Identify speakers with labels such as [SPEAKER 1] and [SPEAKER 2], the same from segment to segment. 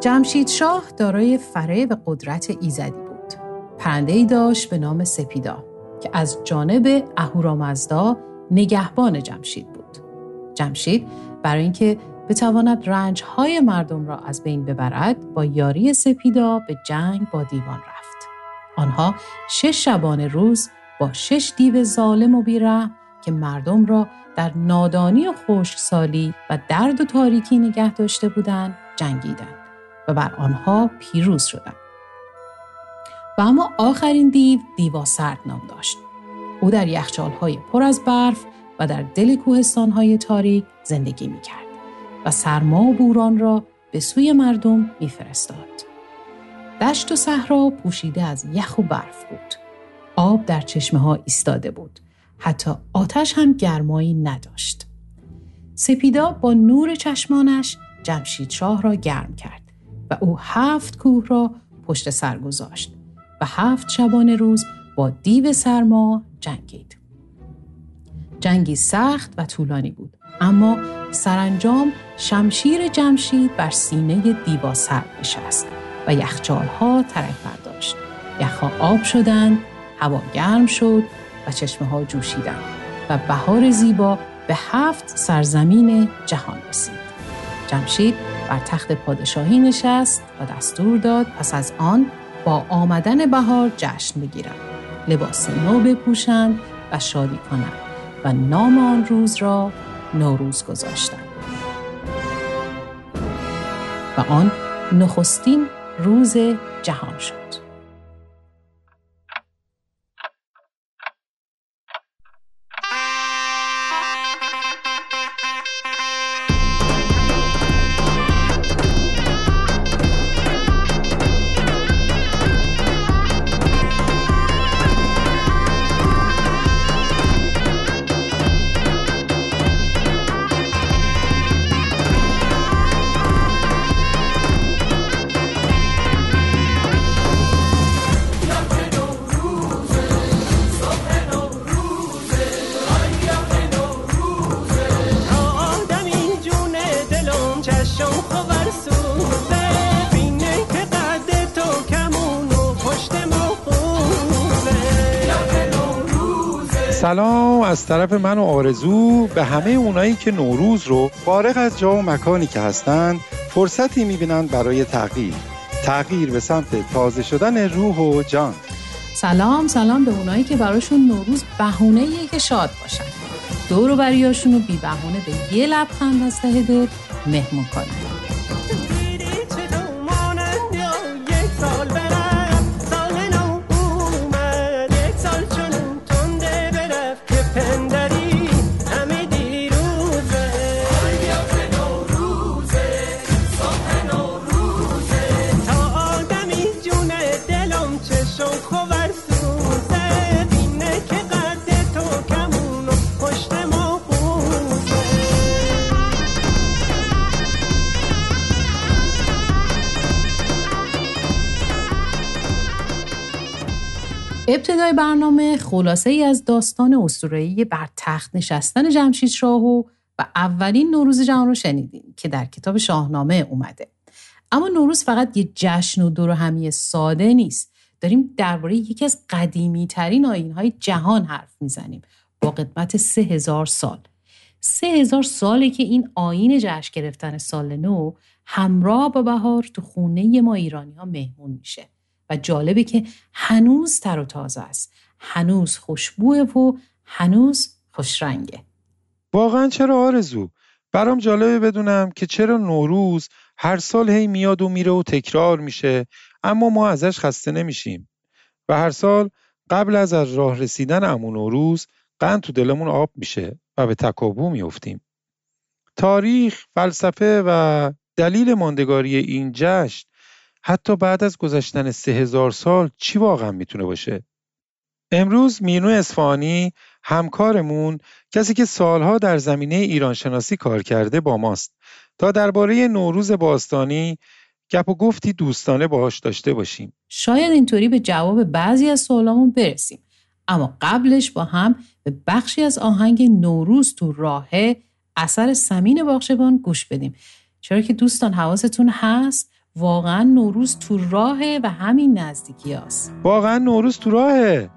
[SPEAKER 1] جمشید شاه دارای فره و قدرت ایزدی بود. پرنده ای داشت به نام سپیدا که از جانب اهورامزدا نگهبان جمشید بود. جمشید برای اینکه بتواند رنجهای مردم را از بین ببرد با یاری سپیدا به جنگ با دیوان رفت. آنها شش شبانه روز با شش دیو ظالم و بیره که مردم را در نادانی و خشکسالی و درد و تاریکی نگه داشته بودند جنگیدند و بر آنها پیروز شدند. و اما آخرین دیو دیوا سرد نام داشت. او در یخچالهای پر از برف و در دل کوهستانهای تاریک زندگی می کرد و سرما و بوران را به سوی مردم میفرستاد. دشت و صحرا پوشیده از یخ و برف بود. آب در چشمه ها ایستاده بود. حتی آتش هم گرمایی نداشت. سپیدا با نور چشمانش جمشید شاه را گرم کرد و او هفت کوه را پشت سر گذاشت و هفت شبانه روز با دیو سرما جنگید. جنگی سخت و طولانی بود اما سرانجام شمشیر جمشید بر سینه دیبا سر نشست و ها ترک برداشت. یخها آب شدند، هوا گرم شد چشمه ها جوشیدند و بهار زیبا به هفت سرزمین جهان رسید. جمشید بر تخت پادشاهی نشست و دستور داد پس از آن با آمدن بهار جشن بگیرند. لباس نو بپوشند و شادی کنند و نام آن روز را نوروز گذاشتند. و آن نخستین روز جهان شد.
[SPEAKER 2] طرف من و آرزو به همه اونایی که نوروز رو فارغ از جا و مکانی که هستند فرصتی می‌بینند برای تغییر. تغییر به سمت تازه شدن روح و جان.
[SPEAKER 1] سلام سلام به اونایی که براشون نوروز بهونه که شاد باشن. دور و بریاشون رو بی بهونه به یه لبخند از ته دل مهمون کنن برنامه خلاصه ای از داستان اسطوره‌ای بر تخت نشستن جمشید شاه و اولین نوروز جهان رو شنیدیم که در کتاب شاهنامه اومده. اما نوروز فقط یه جشن و دور همی ساده نیست. داریم درباره یکی از قدیمی ترین آین های جهان حرف می‌زنیم با قدمت سه هزار سال. سه هزار ساله که این آین جشن گرفتن سال نو همراه با بهار تو خونه ما ایرانی ها مهمون میشه. و جالبه که هنوز تر و تازه است. هنوز خوشبوه و هنوز خوشرنگه.
[SPEAKER 2] واقعا چرا آرزو؟ برام جالبه بدونم که چرا نوروز هر سال هی میاد و میره و تکرار میشه اما ما ازش خسته نمیشیم. و هر سال قبل از از راه رسیدن امون نوروز قند تو دلمون آب میشه و به تکابو میفتیم تاریخ، فلسفه و دلیل ماندگاری این جشن حتی بعد از گذشتن سه هزار سال چی واقعا می‌تونه باشه؟ امروز مینو اصفهانی همکارمون کسی که سالها در زمینه ایران شناسی کار کرده با ماست تا درباره نوروز باستانی گپ و گفتی دوستانه باهاش داشته باشیم.
[SPEAKER 1] شاید اینطوری به جواب بعضی از سوالامون برسیم. اما قبلش با هم به بخشی از آهنگ نوروز تو راهه اثر سمین باغشبان گوش بدیم چرا که دوستان حواستون هست واقعا نوروز تو راهه و همین نزدیکی هست.
[SPEAKER 3] واقعا نوروز تو راهه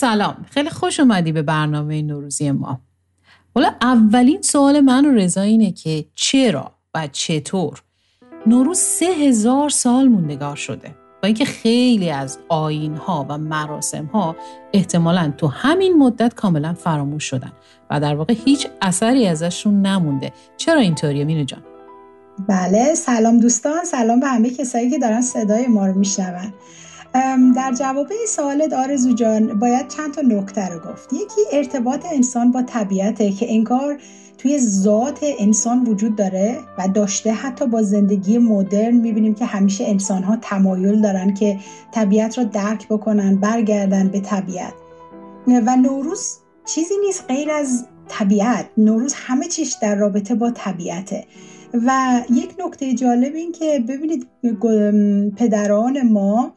[SPEAKER 1] سلام. خیلی خوش اومدی به برنامه نوروزی ما. حالا اولین سوال من و رضا اینه که چرا و چطور نوروز سه هزار سال موندگار شده با اینکه خیلی از آین ها و مراسم ها احتمالا تو همین مدت کاملا فراموش شدن و در واقع هیچ اثری ازشون نمونده. چرا اینطوریه مینو جان؟
[SPEAKER 4] بله سلام دوستان سلام به همه کسایی که دارن صدای ما رو میشنون. در جواب این سوال آرزو جان باید چند تا نکته رو گفت. یکی ارتباط انسان با طبیعته که انگار توی ذات انسان وجود داره و داشته حتی با زندگی مدرن می‌بینیم که همیشه انسان ها تمایل دارن که طبیعت رو درک بکنن برگردن به طبیعت. و نوروز چیزی نیست غیر از طبیعت. نوروز همه چیش در رابطه با طبیعته. و یک نکته جالب این که ببینید پدران ما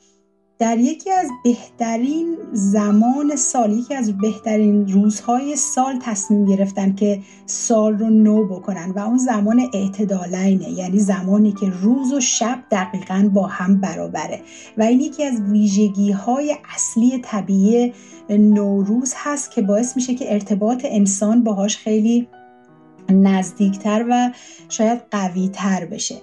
[SPEAKER 4] در یکی از بهترین زمان سال یکی از بهترین روزهای سال تصمیم گرفتن که سال رو نو بکنن و اون زمان اعتدالینه یعنی زمانی که روز و شب دقیقا با هم برابره. و این یکی از ویژگی های اصلی طبیعی نوروز هست که باعث میشه که ارتباط انسان باهاش خیلی نزدیکتر و شاید قویتر بشه.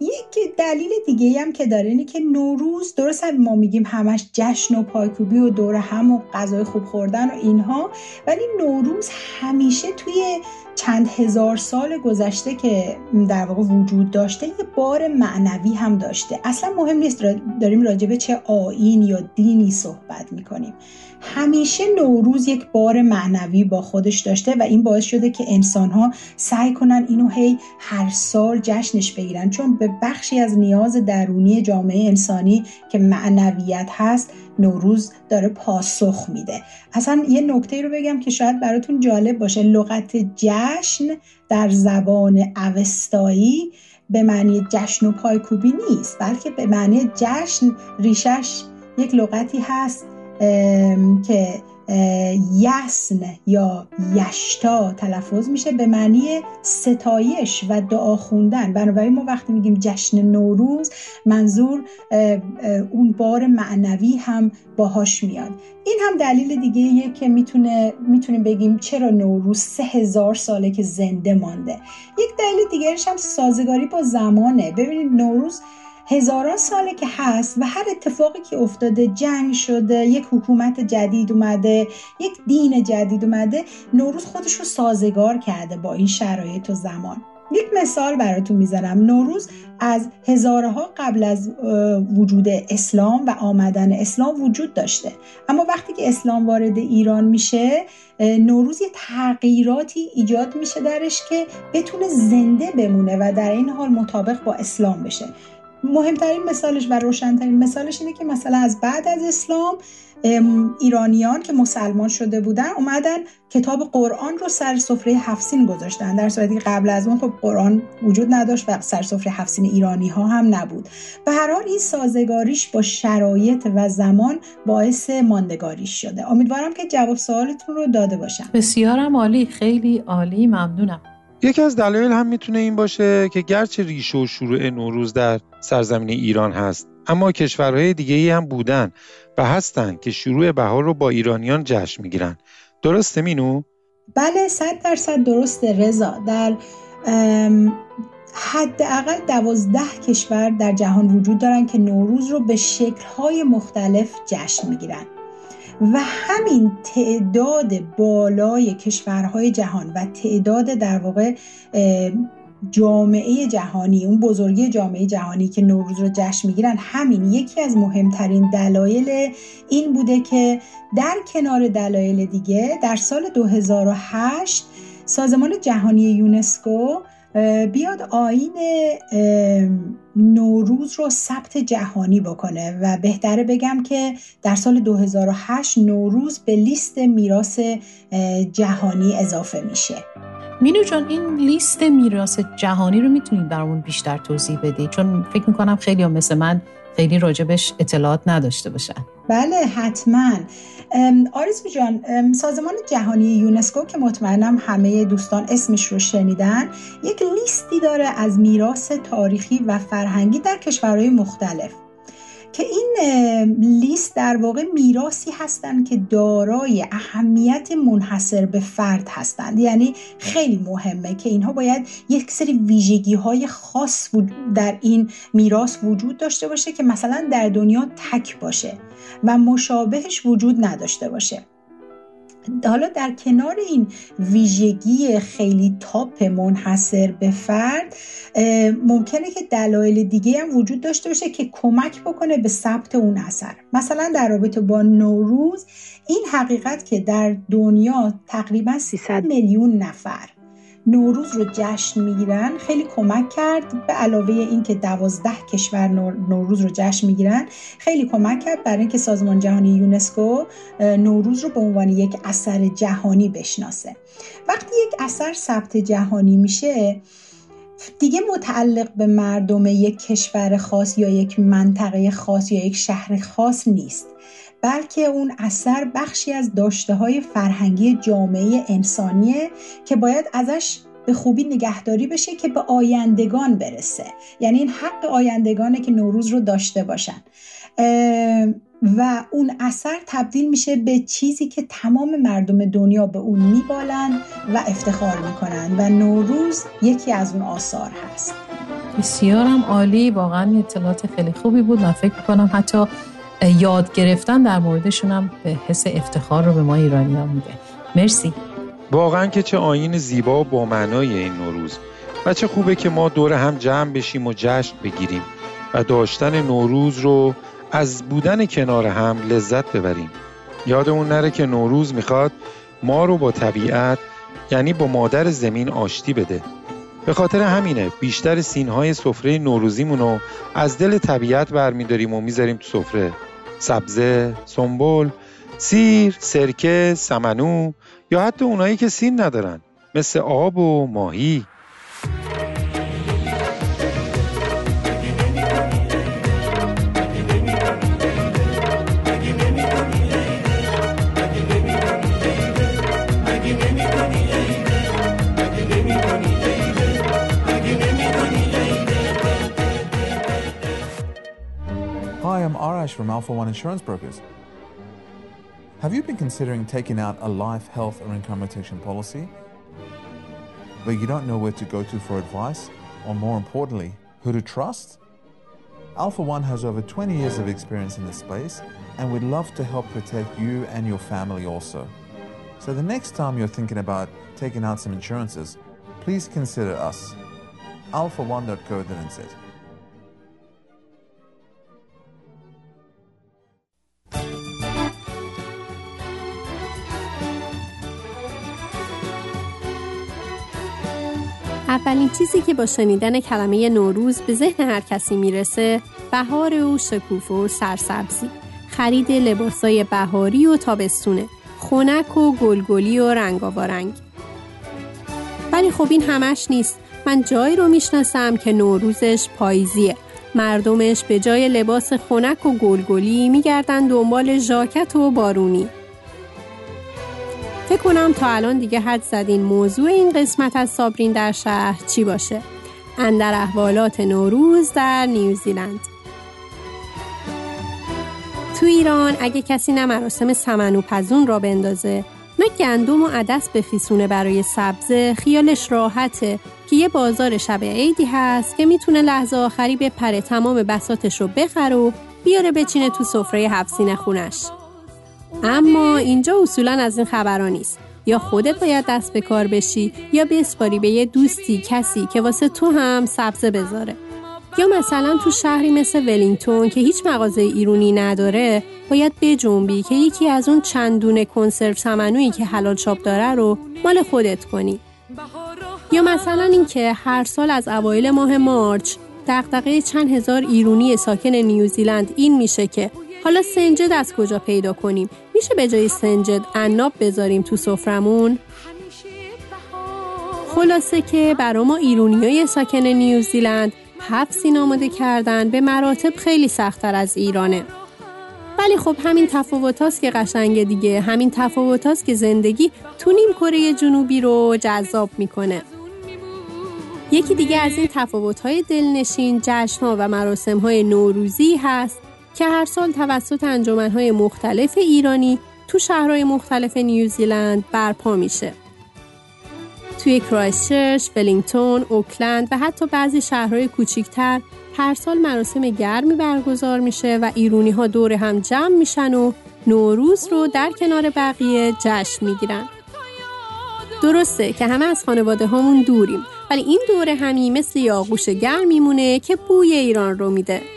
[SPEAKER 4] یک دلیل دیگه هم که داره اینه که نوروز درست هم ما میگیم همش جشن و پایکوبی و دور هم و غذای خوب خوردن و اینها ولی نوروز همیشه توی چند هزار سال گذشته که در واقع وجود داشته یه بار معنوی هم داشته. اصلا مهم نیست داریم راجبه چه آین یا دینی صحبت می‌کنیم. همیشه نوروز یک بار معنوی با خودش داشته و این باعث شده که انسان ها سعی کنن اینو هی هر سال جشنش بگیرن. چون به بخشی از نیاز درونی جامعه انسانی که معنویت هست نوروز داره پاسخ میده. اصلا یه نکته رو بگم که شاید براتون جالب باشه. لغت جشن در زبان اوستایی به معنی جشن و پایکوبی نیست بلکه به معنی جشن ریشش یک لغتی هست که یسن یا یشتا تلفظ میشه به معنی ستایش و دعا خوندن. بنابراین ما وقتی میگیم جشن نوروز منظور اون بار معنوی هم باهاش میاد. این هم دلیل دیگه که می‌تونه می‌تونیم بگیم چرا نوروز سه هزار ساله که زنده مانده. یک دلیل دیگرش هم سازگاری با زمانه. ببینید نوروز هزاران ساله که هست و هر اتفاقی که افتاده جنگ شده یک حکومت جدید اومده یک دین جدید اومده نوروز خودش رو سازگار کرده با این شرایط و زمان. یک مثال براتون می‌زنم. نوروز از هزارها قبل از وجود اسلام و آمدن اسلام وجود داشته. اما وقتی که اسلام وارد ایران میشه نوروز یه تغییراتی ایجاد میشه درش که بتونه زنده بمونه و در این حال مطابق با اسلام بشه. مهمترین مثالش و روشنترین مثالش اینه که مثلا از بعد از اسلام ایرانیان که مسلمان شده بودن اومدن کتاب قرآن رو سر سفره هفسین گذاشتن. در صورتی که قبل از اون خب قرآن وجود نداشت و سر سفره هفسین ایرانی ها هم نبود. به هر حال این سازگاریش با شرایط و زمان باعث ماندگاریش شده. امیدوارم که جواب سوالتون رو داده باشم.
[SPEAKER 1] بسیارم عالی خیلی عالی ممنونم.
[SPEAKER 2] یکی از دلایل هم می‌تونه این باشه که گرچه ریشه و شروع نوروز در سرزمین ایران هست اما کشورهای دیگه ای هم بودن و هستن که شروع بهار رو با ایرانیان جشن می‌گیرن. درسته مینو؟
[SPEAKER 4] بله صد درصد درسته رضا. در حداقل دوازده کشور در جهان وجود دارن که نوروز رو به شکلهای مختلف جشن می‌گیرن. و همین تعداد بالای کشورهای جهان و تعداد در واقع جامعه جهانی اون بزرگی جامعه جهانی که نوروز رو جشن می‌گیرن همین یکی از مهمترین دلایل این بوده که در کنار دلایل دیگه در سال 2008 سازمان جهانی یونسکو بیاد آین نوروز رو ثبت جهانی بکنه و بهتره بگم که در سال 2008 نوروز به لیست میراث جهانی اضافه میشه.
[SPEAKER 1] مینو جان این لیست میراث جهانی رو می‌تونید برامون بیشتر توضیح بدی چون فکر می‌کنم خیلی هم مثل من خیلی راجبش اطلاعات نداشته باشن.
[SPEAKER 4] بله حتما. آرزو جان سازمان جهانی یونسکو که مطمئنم همه دوستان اسمش رو شنیدن یک لیستی داره از میراث تاریخی و فرهنگی در کشورهای مختلف. که این لیست در واقع میراسی هستند که دارای اهمیت منحصر به فرد هستند. یعنی خیلی مهمه که اینها باید یک سری ویژگی های خاص در این میراث وجود داشته باشه که مثلا در دنیا تک باشه و مشابهش وجود نداشته باشه. حالا در کنار این ویژگی خیلی تاپ منحصر به فرد ممکنه که دلایل دیگه هم وجود داشته باشه که کمک بکنه به ثبت اون اثر. مثلا در رابطه با نوروز این حقیقت که در دنیا تقریبا 300 میلیون نفر نوروز رو جشن می‌گیرن. خیلی کمک کرد به علاوه اینکه دوازده کشور نوروز رو جشن می‌گیرن خیلی کمک کرد برای اینکه سازمان جهانی یونسکو نوروز رو به عنوان یک اثر جهانی بشناسه. وقتی یک اثر ثبت جهانی میشه دیگه متعلق به مردم یک کشور خاص یا یک منطقه خاص یا یک شهر خاص نیست. بلکه اون اثر بخشی از داشته های فرهنگی جامعه انسانیه که باید ازش به خوبی نگهداری بشه که به آیندگان برسه. یعنی این حق آیندگانه که نوروز رو داشته باشن. و اون اثر تبدیل میشه به چیزی که تمام مردم دنیا به اون میبالن و افتخار می‌کنن. و نوروز یکی از اون آثار هست.
[SPEAKER 1] بسیارم عالی. واقعا اطلاعات خیلی خوبی بود. من فکر کنم حتی یاد گرفتن در موردشون هم به حس افتخار رو به ما ایرانی ها میده. مرسی.
[SPEAKER 2] واقعا که چه آین زیبا و با معنای این نوروز و چه خوبه که ما دور هم جمع بشیم و جشن بگیریم و داشتن نوروز رو از بودن کنار هم لذت ببریم. یادمون نره که نوروز می‌خواد ما رو با طبیعت یعنی با مادر زمین آشتی بده. به خاطر همینه بیشتر سینهای سفره نوروزیمون رو از دل طبیعت برمیداریم و می‌ذاریم تو سفره. سبزه، سنبل، سیر، سرکه، سمنو یا حتی اونایی که سین ندارن مثل آب و ماهی.
[SPEAKER 5] From Alpha One Insurance Brokers. Have you been considering taking out a life, health, or income protection policy? But you don't know where to go to for advice, or more importantly, who to trust? Alpha One has over 20 years of experience in this space, and we'd love to help protect you and your family also. So the next time you're thinking about taking out some insurances, please consider us. alpha1.co.nz.
[SPEAKER 6] اولین چیزی که با شنیدن کلمه نوروز به ذهن هر کسی می‌رسه بهار و شکوفه و سرسبزی. خرید لباسای بهاری و تابستونه. خونک و گلگلی و رنگاوارنگ ولی خب این همش نیست. من جایی رو می‌شناسم که نوروزش پاییزیه. مردمش به جای لباس خونک و گلگلی میگردن دنبال ژاکت و بارونی. فکر کنم تا الان دیگه حد زدین موضوع این قسمت از سابرین در شهر چی باشه. اندر احوالات نوروز در نیوزیلند. تو ایران اگه کسی نه مراسم سمن و پزون را بندازه نه گندم و عدس بفیسونه برای سبزه خیالش راحته که یه بازار شب عیدی هست که می‌تونه لحظه آخری به پره تمام بساتش رو بخره و بیاره بچینه تو سفره هفسین خونش. اما اینجا اصولا از این خبران نیست. یا خودت باید دست به کار بشی یا بسپاری به یه دوستی کسی که واسه تو هم سبزه بذاره. یا مثلا تو شهری مثل ولینگتون که هیچ مغازه ایرونی نداره باید بجنبی که یکی از اون چندونه کنسرو سمنویی که حلال چاپ داره رو مال خودت کنی. یا مثلا اینکه هر سال از اوایل ماه مارچ دغدغه چند هزار ایرونی ساکن نیوزیلند این میشه که حالا سنجد از کجا پیدا کنیم؟ میشه به جای سنجد عناب بذاریم تو سفرمون؟ خلاصه که برا ما ایرونیای ساکن نیوزیلند حفظین آماده کردن به مراتب خیلی سختتر از ایرانه. ولی خب همین تفاوت که قشنگه دیگه. همین تفاوت که زندگی تو نیم کره جنوبی رو جذاب می‌کنه. یکی دیگه از این تفاوت های دلنشین جشن ها و مراسم های نوروزی هست که هر سال توسط انجمن های مختلف ایرانی تو شهرهای مختلف نیوزیلند برپا میشه. توی کرایستچرچ، ولینگتون، اوکلند و حتی بعضی شهرهای کوچیکتر هر سال مراسم گرمی برگزار میشه و ایرونی ها دور هم جمع میشن و نوروز رو در کنار بقیه جشن می‌گیرن. درسته که همه از خانواده هامون دوریم ولی این دورهمی مثل یه آغوش گرم میمونه که بوی ایران رو میده.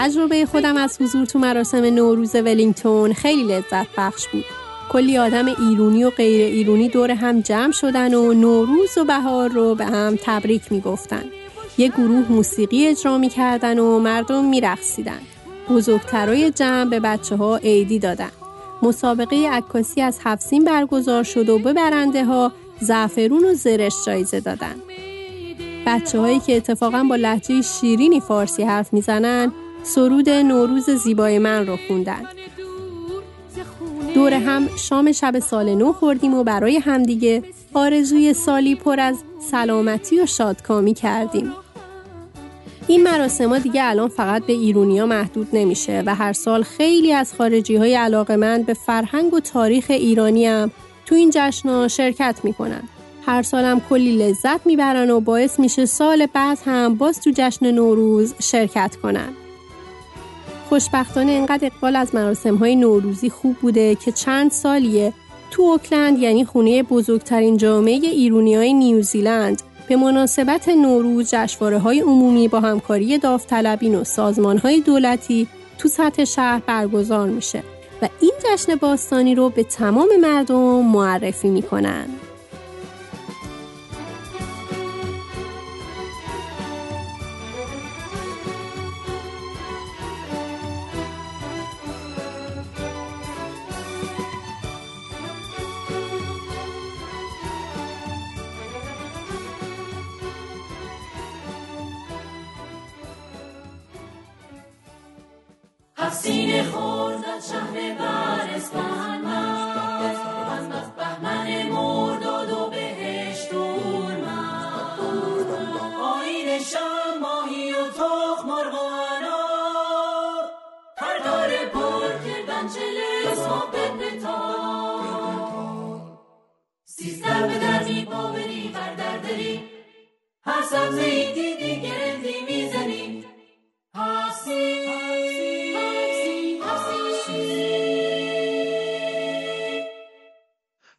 [SPEAKER 6] تجربه خودم از حضور تو مراسم نوروز ولینگتون خیلی لذت بخش بود. کلی آدم ایرونی و غیر ایرونی دور هم جمع شدن و نوروز و بهار رو به هم تبریک می‌گفتن. یه گروه موسیقی اجرا می‌کردن و مردم میرقصیدن. بزرگترای جمع به بچه ها عیدی دادن. مسابقه عکاسی از هفسین برگزار شد و به برنده ها زعفرون و زرش جایزه دادن. بچه هایی که اتفاقا با لحجه شیرینی فارسی حرف می‌زنن سرود نوروز زیبای من رو خوندن. دور هم شام شب سال نو خوردیم و برای همدیگه آرزوی سالی پر از سلامتی و شادکامی کردیم. این مراسم دیگه الان فقط به ایرونیا محدود نمیشه و هر سال خیلی از خارجی های علاقه من به فرهنگ و تاریخ ایرانی هم تو این جشن شرکت می‌کنن. هر سال هم کلی لذت می‌برن و باعث میشه سال بعد هم باز تو جشن نوروز شرکت کنن. خوشبختانه انقدر اقبال از مراسم های نوروزی خوب بوده که چند سالیه تو اوکلند یعنی خونه بزرگترین جامعه ایرونی های نیوزیلند به مناسبت نوروز جشواره های عمومی با همکاری داوطلبین و سازمان های دولتی تو سطح شهر برگزار میشه و این جشن باستانی رو به تمام مردم معرفی می‌کنن.
[SPEAKER 7] حسین خورد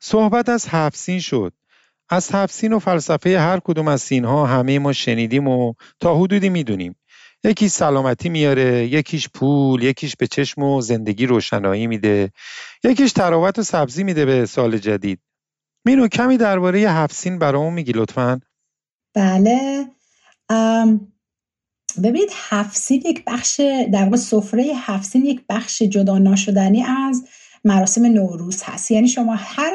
[SPEAKER 2] صحبت از هفسین شد. از تفسین و فلسفه هر کدوم از سینها همه ما شنیدیم و تا حدودی می‌دونیم. یکیش سلامتی میاره یکیش پول یکیش به چشم و زندگی روشنایی میده. یکیش تراوت و سبزی میده به سال جدید. مینو کمی درباره هفسین برامون میگی لطفا.
[SPEAKER 4] بله. ببینید هفسین یک بخش در واقع سفره هفسین یک بخش جدا ناشدنی از مراسم نوروز هست. یعنی شما هر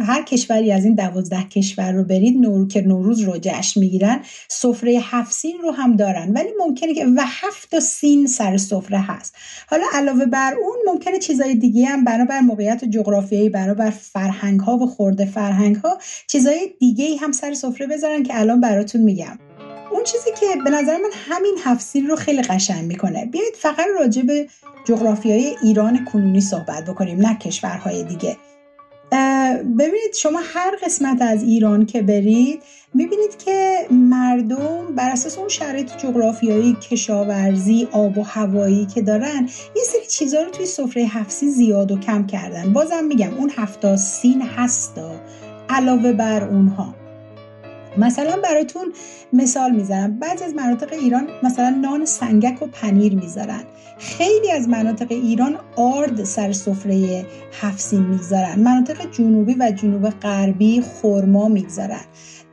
[SPEAKER 4] هر کشوری از این دوازده کشور رو برید نور... که نوروز رو جشن می‌گیرن سفره هفت سین رو هم دارن. ولی ممکنه که و هفت سین سر سفره هست. حالا علاوه بر اون ممکنه چیزای دیگه هم بنابر موقعیت جغرافیایی بنابر فرهنگ ها و خورده فرهنگ ها چیزای دیگه هم سر سفره بذارن که الان براتون میگم. اون چیزی که به نظر من همین هفسین رو خیلی قشنگ می‌کنه. بیایید فقط راجع به جغرافیای ایران کنونی صحبت بکنیم نه کشورهای دیگه. ببینید شما هر قسمت از ایران که برید می‌بینید که مردم بر اساس اون شرایط جغرافیایی کشاورزی آب و هوایی که دارن یه سری چیزها رو توی سفره هفسی زیاد و کم کردن. بازم میگم اون هفتا سین هستا علاوه بر اونها. مثلا براتون مثال می‌زنم. بعضی از مناطق ایران مثلا نان سنگک و پنیر می‌ذارن. خیلی از مناطق ایران آرد سر سفره هفسین می‌گذارن مناطق جنوبی و جنوب غربی خرما می‌گذارن.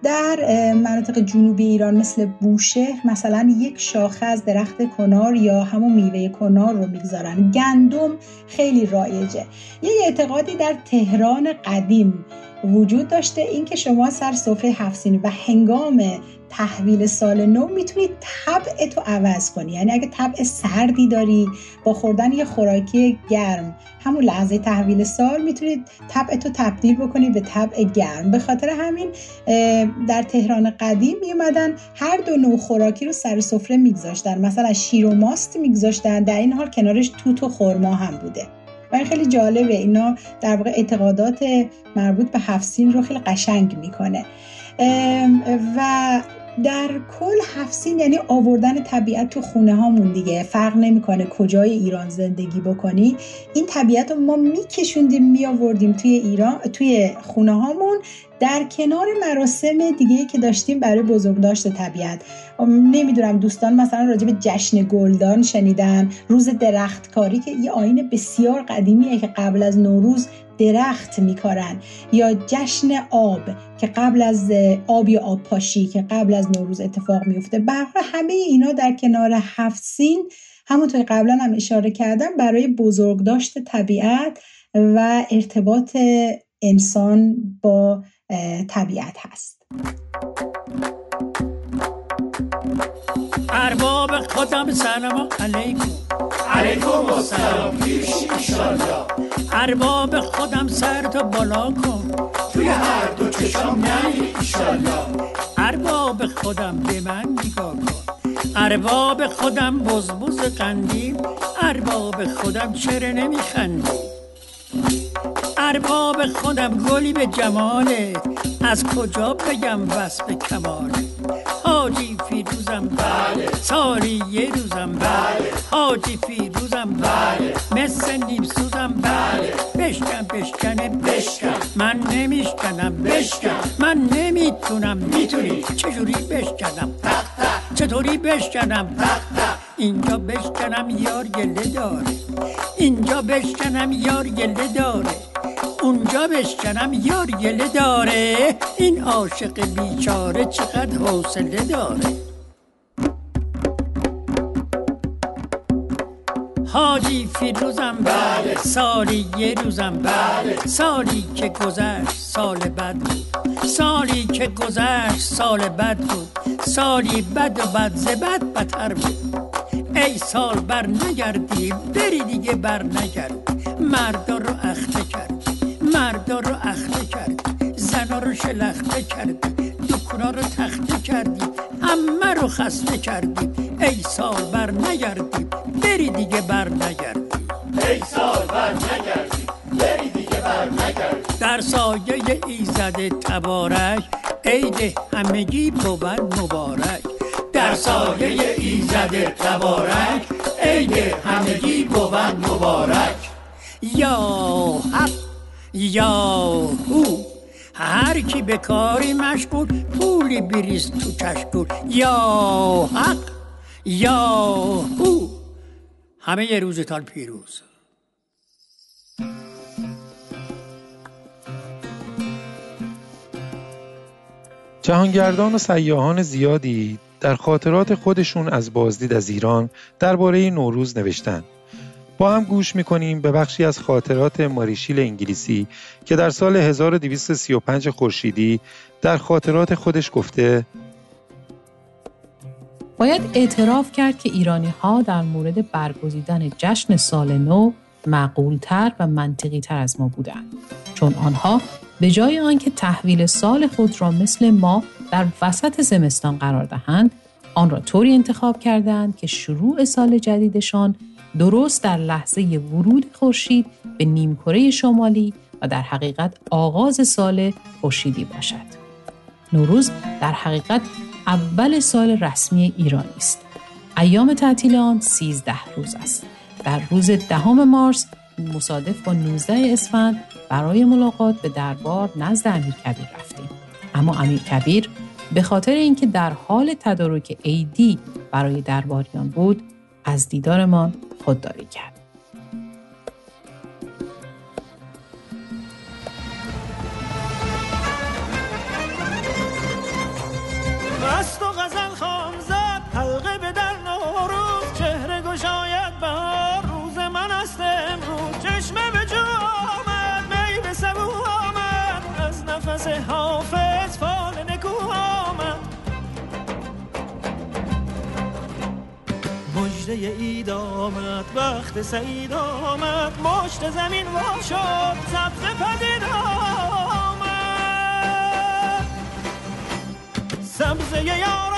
[SPEAKER 4] در مناطق جنوبی ایران مثل بوشهر مثلا یک شاخه از درخت کنار یا همون میوه کنار رو می‌گذارن. گندم خیلی رایجه. یه اعتقادی در تهران قدیم وجود داشته اینکه شما سر سفره هفسین و هنگام تحویل سال نو می‌تونی طبع تو عوض کنی. یعنی اگه طبع سردی داری با خوردن یه خوراکی گرم همون لحظه تحویل سال می‌تونید طبع تو تبدیل بکنی به طبع گرم. به خاطر همین در تهران قدیم میومدن هر دو نوع خوراکی رو سر سفره میگذاشتن. مثلا شیر و ماست میگذاشتن در این حال کنارش توت و خرما هم بوده. و خیلی جالبه. اینا در واقع اعتقادات مربوط به هفسین رو خیلی قشنگ می‌کنه. و در کل هفسین یعنی آوردن طبیعت تو خونه هامون دیگه. فرق نمی‌کنه کجای ایران زندگی بکنی. این طبیعت رو ما میکشوندیم میآوردیم توی ایران توی خونه هامون در کنار مراسم دیگه که داشتیم برای بزرگداشت طبیعت. نمی‌دونم دوستان مثلا راجع به جشن گلدان شنیدن. روز درختکاری که یه آین بسیار قدیمیه که قبل از نوروز درخت میکارن یا جشن آب که قبل از آب یا آب پاشی که قبل از نوروز اتفاق میفته برای همه اینا در کنار هفت سین. همونطور قبلا هم اشاره کردم برای بزرگداشت طبیعت و ارتباط انسان با طبیعت هست.
[SPEAKER 8] ارباب خودم سلام علیکم.
[SPEAKER 7] علیکم السلام. پیشی ایشالله.
[SPEAKER 8] ارباب خودم سر تو بالا کن.
[SPEAKER 7] توی هر دو چشم ایشالله.
[SPEAKER 8] ارباب خودم به من نگاه کن. ارباب خودم بزبز قندیم. ارباب خودم چرا نمیخندی؟ ارباب خودم گلی به جماله. از کجا بگم وصف کماله؟ حاجی فیروزم
[SPEAKER 7] بله.
[SPEAKER 8] سالی یه روزم
[SPEAKER 7] بله.
[SPEAKER 8] حاجی فیروزم
[SPEAKER 7] بله.
[SPEAKER 8] مثل نیم سوزم
[SPEAKER 7] بله
[SPEAKER 8] بشکن بشکنه
[SPEAKER 7] بشکن.
[SPEAKER 8] من نمیشکنم
[SPEAKER 7] بشکن.
[SPEAKER 8] من نمی‌تونم.
[SPEAKER 7] می‌تونی.
[SPEAKER 8] چجوری بشکنم؟ چطوری بشکنم؟ اینجا بشکنم یار گله داره. اینجا بشکنم یار گله داره. اونجا بشکنم یار گله داره. این عاشق بیچاره چقدر حوصله داره. حاجی فیروزم
[SPEAKER 7] بله.
[SPEAKER 8] سالی یه روزم
[SPEAKER 7] بله.
[SPEAKER 8] سالی که گذشت سال بد بود سالی که گذشت سال بد بود سالی بد و بد ز بد بدتر بود ای سال بر نگردی بری دیگه بر نگردی مردا رو اخته کردی مردا رو اخته کردی زنا رو شلخته کردی دکونا رو تخته کردی همه رو خسته کردی ای سال بر نگردی بری دیگه بر نگردی.
[SPEAKER 7] ای سال بر نگردی. بری دیگه بر نگردی.
[SPEAKER 8] در سایه ایزد تبارک عید همگی بود مبارک. در سایه ایزد تبارک عید همگی بود مبارک. یا حق یا هو هر کی به کاری مشغول پولی بریز تو کشکول یا حق یا هو همه روزتان پیروز
[SPEAKER 2] جهانگردان و سیاهان زیادی در خاطرات خودشون از بازدید از ایران درباره نوروز نوشتن. با هم گوش می‌کنیم به بخشی از خاطرات ماریشیل انگلیسی که در سال 1235 خورشیدی در خاطرات خودش گفته
[SPEAKER 1] باید اعتراف کرد که ایرانی ها در مورد برگزیدن جشن سال نو معقولتر و منطقی تر از ما بودند چون آنها به جای آنکه تحویل سال خود را مثل ما در وسط زمستان قرار دهند آن را طوری انتخاب کردند که شروع سال جدیدشان درست در لحظه ورود خورشید به نیمکره شمالی و در حقیقت آغاز سال خورشیدی باشد. نوروز در حقیقت اول سال رسمی ایرانی است. ایام تعطیل آن 13 روز است. در روز دهم مارس مصادف با 19 اسفند برای ملاقات به دربار نزد امیر کبیر رفتیم. اما امیر کبیر به خاطر اینکه در حال تدارک عیدی برای درباریان بود از دیدارمان خودداری کرد.
[SPEAKER 7] نفس حافظ فال نکو آمد مجده اید آمد وقت سعید آمد مشت زمین وا شد سبز پدید آمد سبزه یار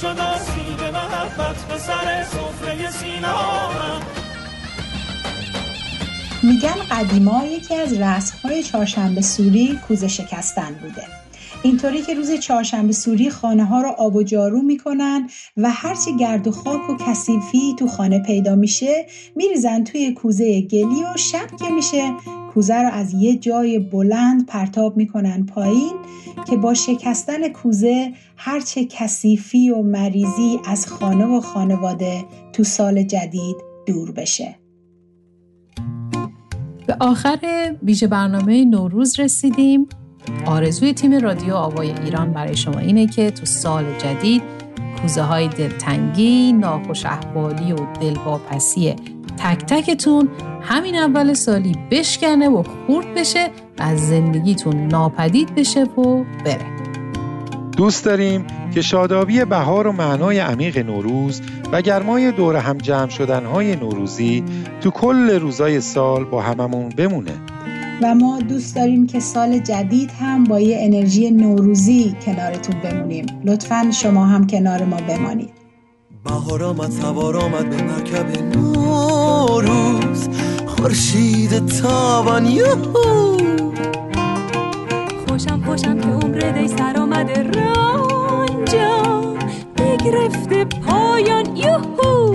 [SPEAKER 7] شد از محبت به سر
[SPEAKER 4] میگن قدیما یکی از رسمهای چهارشنبه سوری کوزه شکستن بوده. اینطوری که روز چهارشنبه سوری خانه ها رو آب و جارو می‌کنن و هرچی گرد و خاک و کثیفی تو خانه پیدا میشه میریزن توی کوزه گلی و شب که میشه کوزه رو از یه جای بلند پرتاب می‌کنن پایین که با شکستن کوزه هرچه کثیفی و مریضی از خانه و خانواده تو سال جدید دور بشه.
[SPEAKER 1] به آخر ویژه برنامه نوروز رسیدیم. آرزوی تیم رادیو آوای ایران برای شما اینه که تو سال جدید کوزه های دلتنگی، ناخوش احوالی و دلواپسی تک تکتون همین اول سالی بشکنه و خورد بشه و از زندگیتون ناپدید بشه و بره.
[SPEAKER 2] دوست داریم که شادابی بهار و معنای عمیق نوروز و گرمای دور هم جمع شدنهای نوروزی تو کل روزای سال با هممون بمونه.
[SPEAKER 4] و ما دوست داریم که سال جدید هم با یه انرژی نوروزی کنارتون بمونیم. لطفا شما هم کنار ما بمانید.
[SPEAKER 9] بهار آمد سوار آمد به مرکب نوروز خورشید تابان یوهو.
[SPEAKER 3] خوشم خوشم که عمر دی سر آمده رنجم بگرفته پایان یوهو.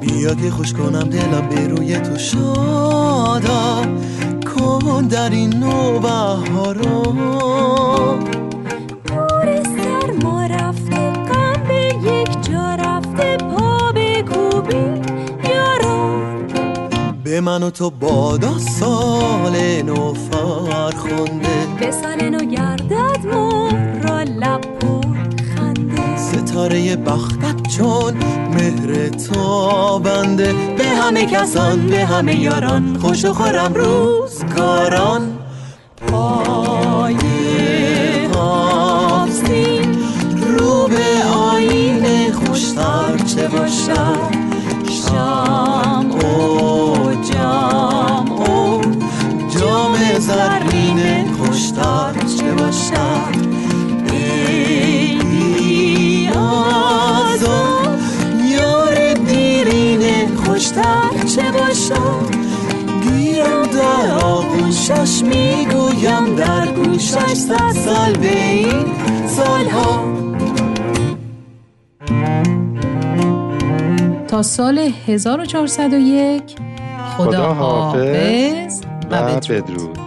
[SPEAKER 9] بیا که خوش کنم دلم به روی تو شادا. کن در این نو بهارا.
[SPEAKER 3] دور به
[SPEAKER 9] من و تو بادا سال نو فرخنده
[SPEAKER 3] به سال نو گردد مرا لب پر خنده.
[SPEAKER 9] ستاره بختت چون مهر تابنده به همه کسان به همه یاران خوش و خورم روزگاران. پای آستین رو به آینه خوشتر چه باشد؟ خوشتر چه باشم گیرم در آغوشش می‌گویم در گوشش صد سال به سالها.
[SPEAKER 1] تا سال 1401 خدا,
[SPEAKER 2] حافظ
[SPEAKER 1] و
[SPEAKER 2] بدرود,